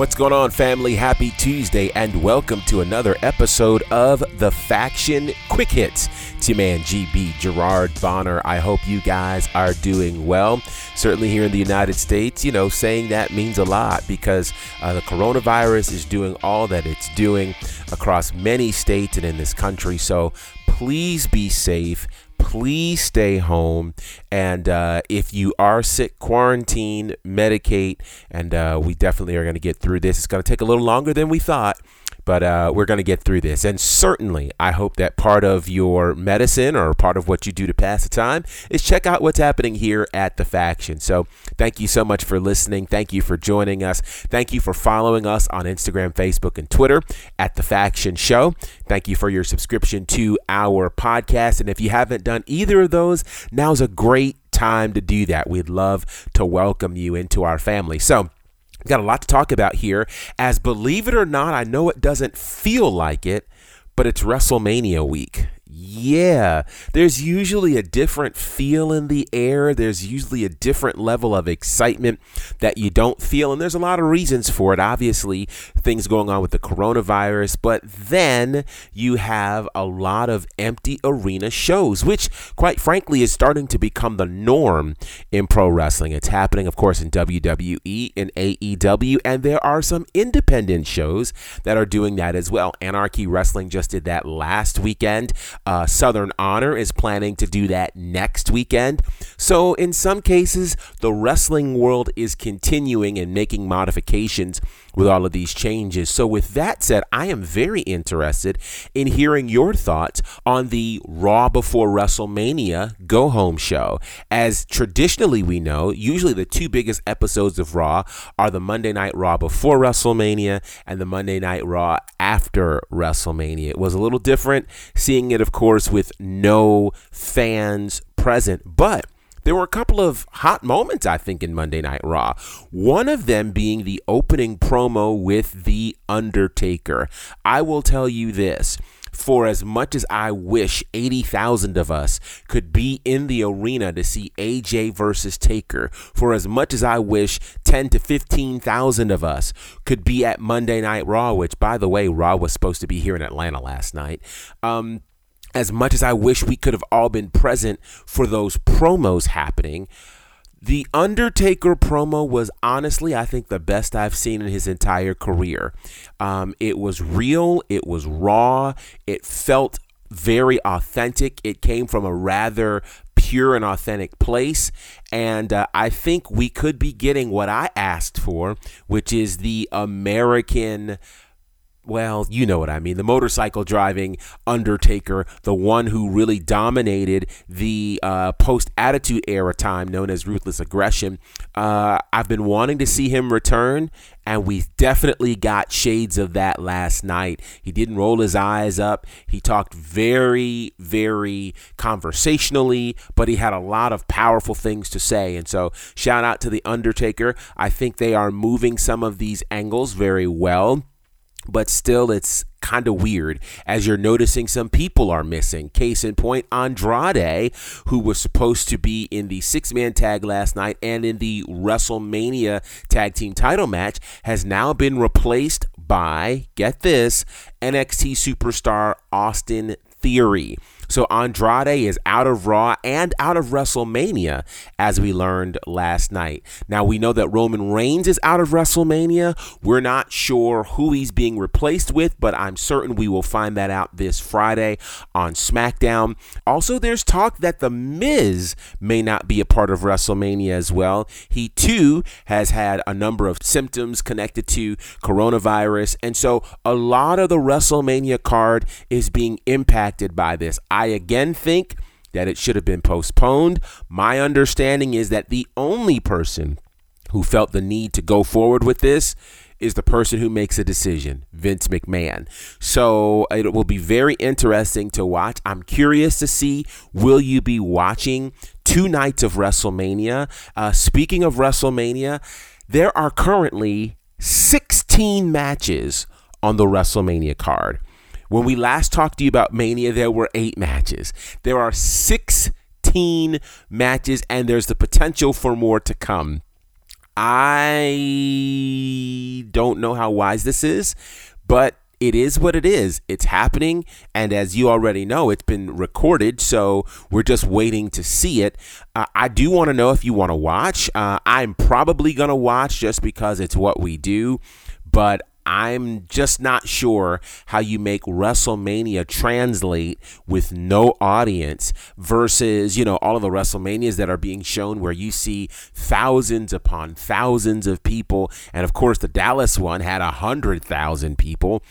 What's going on, family? Happy Tuesday, and welcome to another episode of The Faction Quick Hits. It's your man, GB Gerard Bonner. I hope you guys are doing well. Certainly here in the United States, you know, saying that means a lot because uh, the coronavirus is doing all that it's doing across many states and in this country. So please be safe please stay home. And uh, if you are sick, quarantine, medicate. And uh, we definitely are going to get through this. It's going to take a little longer than we thought but uh, we're going to get through this. And certainly, I hope that part of your medicine or part of what you do to pass the time is check out what's happening here at The Faction. So, thank you so much for listening. Thank you for joining us. Thank you for following us on Instagram, Facebook, and Twitter at The Faction Show. Thank you for your subscription to our podcast. And if you haven't done either of those, now's a great time to do that. We'd love to welcome you into our family. So, Got a lot to talk about here, as believe it or not, I know it doesn't feel like it, but it's WrestleMania week yeah, there's usually a different feel in the air. There's usually a different level of excitement that you don't feel. And there's a lot of reasons for it. Obviously, things going on with the coronavirus. But then you have a lot of empty arena shows, which, quite frankly, is starting to become the norm in pro wrestling. It's happening, of course, in WWE and AEW. And there are some independent shows that are doing that as well. Anarchy Wrestling just did that last weekend. Uh, Southern Honor is planning to do that next weekend. So, in some cases, the wrestling world is continuing and making modifications with all of these changes. So, with that said, I am very interested in hearing your thoughts on the Raw before WrestleMania go home show. As traditionally we know, usually the two biggest episodes of Raw are the Monday Night Raw before WrestleMania and the Monday Night Raw after WrestleMania. It was a little different seeing it, of course, with no fans present, but there were a couple of hot moments, I think, in Monday Night Raw. One of them being the opening promo with The Undertaker. I will tell you this. For as much as I wish 80,000 of us could be in the arena to see AJ versus Taker, for as much as I wish 10 to 15,000 of us could be at Monday Night Raw, which, by the way, Raw was supposed to be here in Atlanta last night. Um, as much as I wish we could have all been present for those promos happening, the Undertaker promo was honestly, I think, the best I've seen in his entire career. Um, it was real, it was raw, it felt very authentic. It came from a rather pure and authentic place. And uh, I think we could be getting what I asked for, which is the American well, you know what I mean. The motorcycle driving Undertaker, the one who really dominated the uh, post Attitude Era time known as Ruthless Aggression. Uh, I've been wanting to see him return, and we definitely got shades of that last night. He didn't roll his eyes up. He talked very, very conversationally, but he had a lot of powerful things to say. And so, shout out to The Undertaker. I think they are moving some of these angles very well but still it's kind of weird as you're noticing some people are missing. Case in point, Andrade, who was supposed to be in the six man tag last night and in the WrestleMania tag team title match, has now been replaced by, get this, NXT superstar Austin Theory. So Andrade is out of Raw and out of WrestleMania, as we learned last night. Now we know that Roman Reigns is out of WrestleMania. We're not sure who he's being replaced with, but I'm certain we will find that out this Friday on SmackDown. Also, there's talk that The Miz may not be a part of WrestleMania as well. He too has had a number of symptoms connected to coronavirus, and so a lot of the WrestleMania card is being impacted by this. Again think that it should have been postponed. My understanding is that the only person who felt the need to go forward with this is the person who makes a decision, Vince McMahon. So it will be very interesting to watch. I'm curious to see will you be watching two nights of WrestleMania? Uh, speaking of WrestleMania, there are currently 16 matches on the WrestleMania card. When we last talked to you about Mania, there were eight matches. There are 16 matches, and there's the potential for more to come. I don't know how wise this is, but it is what it is. It's happening. And as you already know, it's been recorded. So we're just waiting to see it. Uh, I do want to know if you want to watch. Uh, I'm probably going to watch just because it's what we do. But I'm just not sure how you make WrestleMania translate with no audience versus, you know, all of the WrestleManias that are being shown where you see thousands upon thousands of people. And of course, the Dallas one had a hundred thousand people.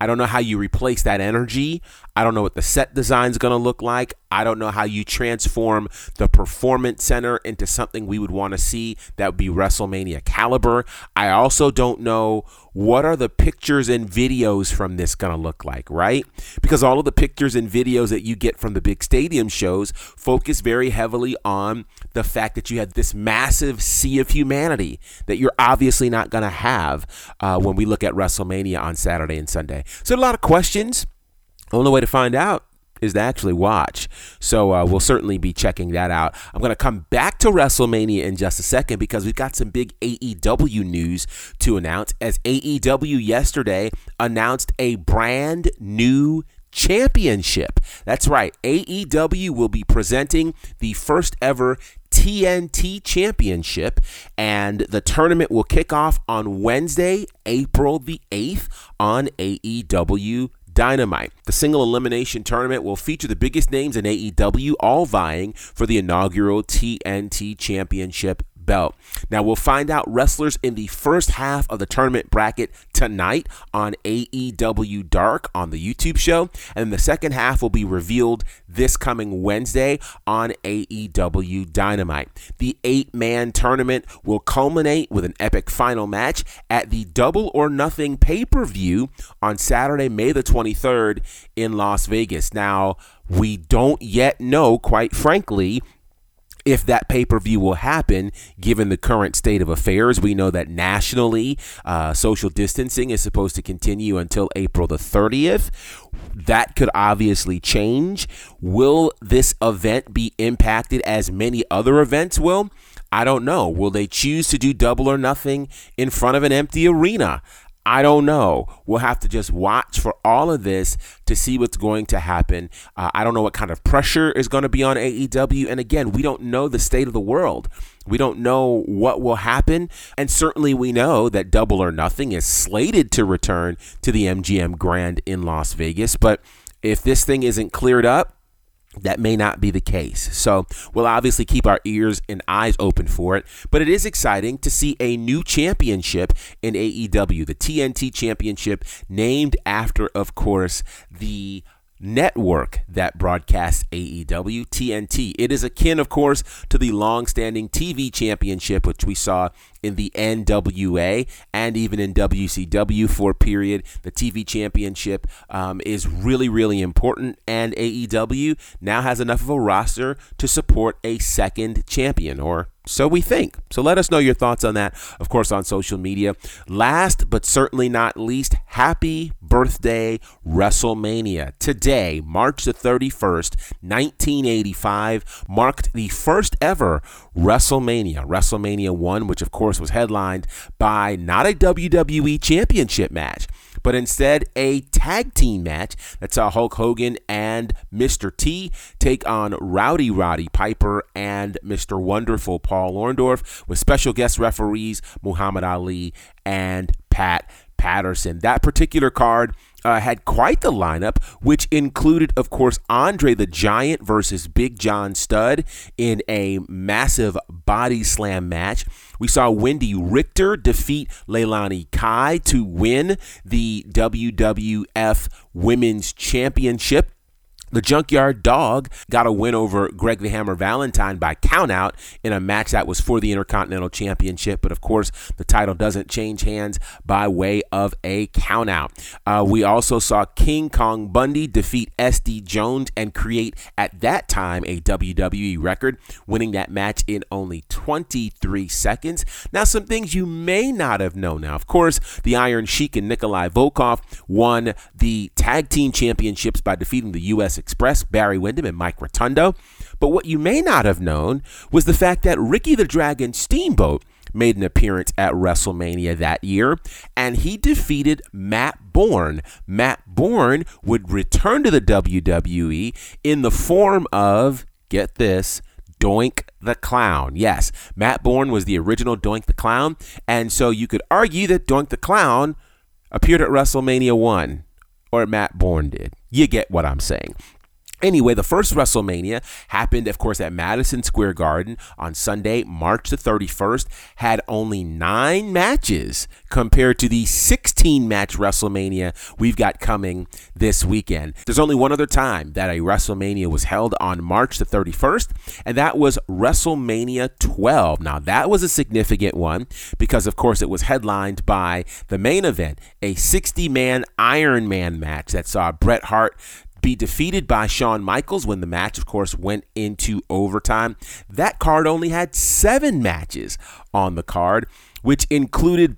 I don't know how you replace that energy. I don't know what the set design is going to look like. I don't know how you transform the performance center into something we would want to see that would be WrestleMania caliber. I also don't know what are the pictures and videos from this going to look like, right? Because all of the pictures and videos that you get from the big stadium shows focus very heavily on the fact that you had this massive sea of humanity that you're obviously not going to have uh, when we look at WrestleMania on Saturday and Sunday. So, a lot of questions. Only way to find out is to actually watch. So uh, we'll certainly be checking that out. I'm going to come back to WrestleMania in just a second because we've got some big AEW news to announce. As AEW yesterday announced a brand new championship. That's right. AEW will be presenting the first ever TNT Championship, and the tournament will kick off on Wednesday, April the 8th on AEW Dynamite. The single elimination tournament will feature the biggest names in AEW, all vying for the inaugural TNT Championship belt. Now we'll find out wrestlers in the first half of the tournament bracket tonight on AEW Dark on the YouTube show, and the second half will be revealed this coming Wednesday on AEW Dynamite. The eight-man tournament will culminate with an epic final match at the Double or Nothing pay-per-view on Saturday, May the 23rd in Las Vegas. Now, we don't yet know, quite frankly, if that pay per view will happen given the current state of affairs. We know that nationally, uh, social distancing is supposed to continue until April the 30th. That could obviously change. Will this event be impacted as many other events will? I don't know. Will they choose to do double or nothing in front of an empty arena? I don't know. We'll have to just watch for all of this to see what's going to happen. Uh, I don't know what kind of pressure is going to be on AEW. And again, we don't know the state of the world. We don't know what will happen. And certainly we know that Double or Nothing is slated to return to the MGM Grand in Las Vegas. But if this thing isn't cleared up, that may not be the case. So we'll obviously keep our ears and eyes open for it. But it is exciting to see a new championship in AEW, the TNT Championship, named after, of course, the network that broadcasts AEW TNT. It is akin, of course, to the long-standing TV championship, which we saw in the NWA and even in WCW for a period. The TV championship um, is really, really important, and AEW now has enough of a roster to support a second champion, or so we think. So let us know your thoughts on that, of course, on social media. Last but certainly not least, happy birthday, WrestleMania. Today, March the 31st, 1985, marked the first ever WrestleMania. WrestleMania 1, which of course was headlined by not a WWE Championship match but instead a tag team match that saw Hulk Hogan and Mr. T take on Rowdy Roddy Piper and Mr. Wonderful Paul Orndorff with special guest referees Muhammad Ali and Pat Patterson. That particular card uh, had quite the lineup, which included, of course, Andre the Giant versus Big John Studd in a massive body slam match. We saw Wendy Richter defeat Leilani Kai to win the WWF Women's Championship. The Junkyard Dog got a win over Greg the Hammer Valentine by countout in a match that was for the Intercontinental Championship. But of course, the title doesn't change hands by way of a countout. Uh, we also saw King Kong Bundy defeat SD Jones and create at that time a WWE record, winning that match in only 23 seconds. Now, some things you may not have known. Now, of course, the Iron Sheik and Nikolai Volkov won the tag team championships by defeating the U.S. Express, Barry Windham, and Mike Rotundo. But what you may not have known was the fact that Ricky the Dragon Steamboat made an appearance at WrestleMania that year, and he defeated Matt Borne. Matt Borne would return to the WWE in the form of, get this, Doink the Clown. Yes, Matt Borne was the original Doink the Clown, and so you could argue that Doink the Clown appeared at WrestleMania 1, or Matt Borne did. You get what I'm saying. Anyway, the first WrestleMania happened, of course, at Madison Square Garden on Sunday, March the 31st, had only nine matches compared to the 16 match WrestleMania we've got coming this weekend. There's only one other time that a WrestleMania was held on March the 31st, and that was WrestleMania 12. Now, that was a significant one because, of course, it was headlined by the main event, a 60 man Iron Man match that saw Bret Hart be defeated by Shawn Michaels when the match, of course, went into overtime. That card only had seven matches on the card, which included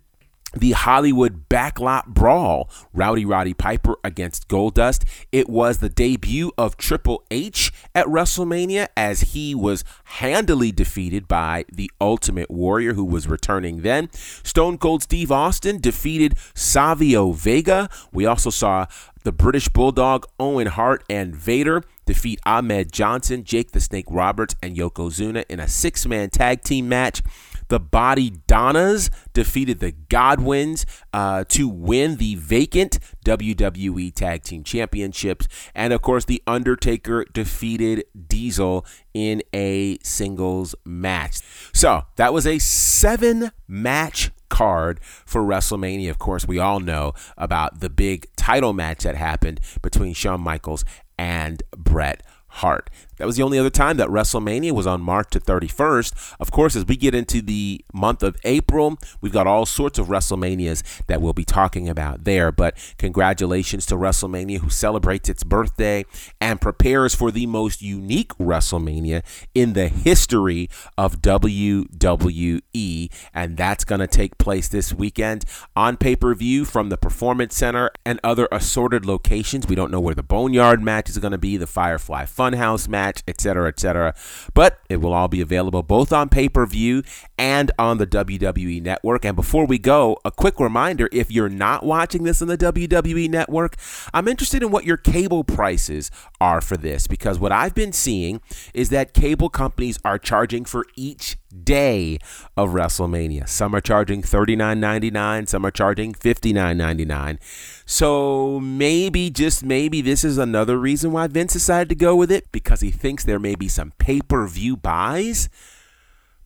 the Hollywood Backlot Brawl, Rowdy Roddy Piper against Goldust. It was the debut of Triple H at WrestleMania as he was handily defeated by the Ultimate Warrior, who was returning then. Stone Cold Steve Austin defeated Savio Vega. We also saw the British Bulldog, Owen Hart, and Vader defeat Ahmed Johnson, Jake the Snake Roberts, and Yokozuna in a six man tag team match. The Body Donnas defeated the Godwins uh, to win the vacant WWE Tag Team Championships. And of course, The Undertaker defeated Diesel in a singles match. So that was a seven match card for WrestleMania. Of course, we all know about the big title match that happened between Shawn Michaels and Bret Hart. That was the only other time that WrestleMania was on March the 31st. Of course, as we get into the month of April, we've got all sorts of WrestleManias that we'll be talking about there. But congratulations to WrestleMania, who celebrates its birthday and prepares for the most unique WrestleMania in the history of WWE. And that's going to take place this weekend on pay per view from the Performance Center and other assorted locations. We don't know where the Boneyard match is going to be, the Firefly Funhouse match match, etc., etc. But it will all be available both on pay per view and on the WWE Network. And before we go, a quick reminder if you're not watching this on the WWE Network, I'm interested in what your cable prices are for this because what I've been seeing is that cable companies are charging for each day of WrestleMania. Some are charging $39.99, some are charging $59.99. So maybe, just maybe, this is another reason why Vince decided to go with it because he thinks there may be some pay per view buys.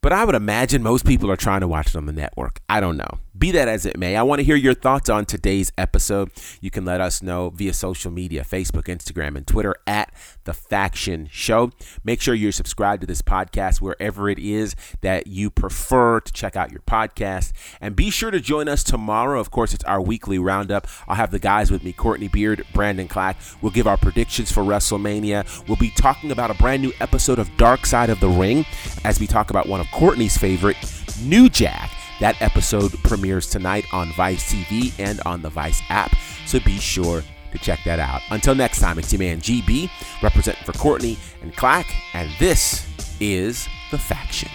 But I would imagine most people are trying to watch it on the network. I don't know. Be that as it may, I want to hear your thoughts on today's episode. You can let us know via social media Facebook, Instagram, and Twitter at The Faction Show. Make sure you're subscribed to this podcast wherever it is that you prefer to check out your podcast. And be sure to join us tomorrow. Of course, it's our weekly roundup. I'll have the guys with me Courtney Beard, Brandon Clack. We'll give our predictions for WrestleMania. We'll be talking about a brand new episode of Dark Side of the Ring as we talk about one of Courtney's favorite, New Jack. That episode premieres tonight on Vice TV and on the Vice app, so be sure to check that out. Until next time, it's your man GB, representing for Courtney and Clack, and this is The Faction.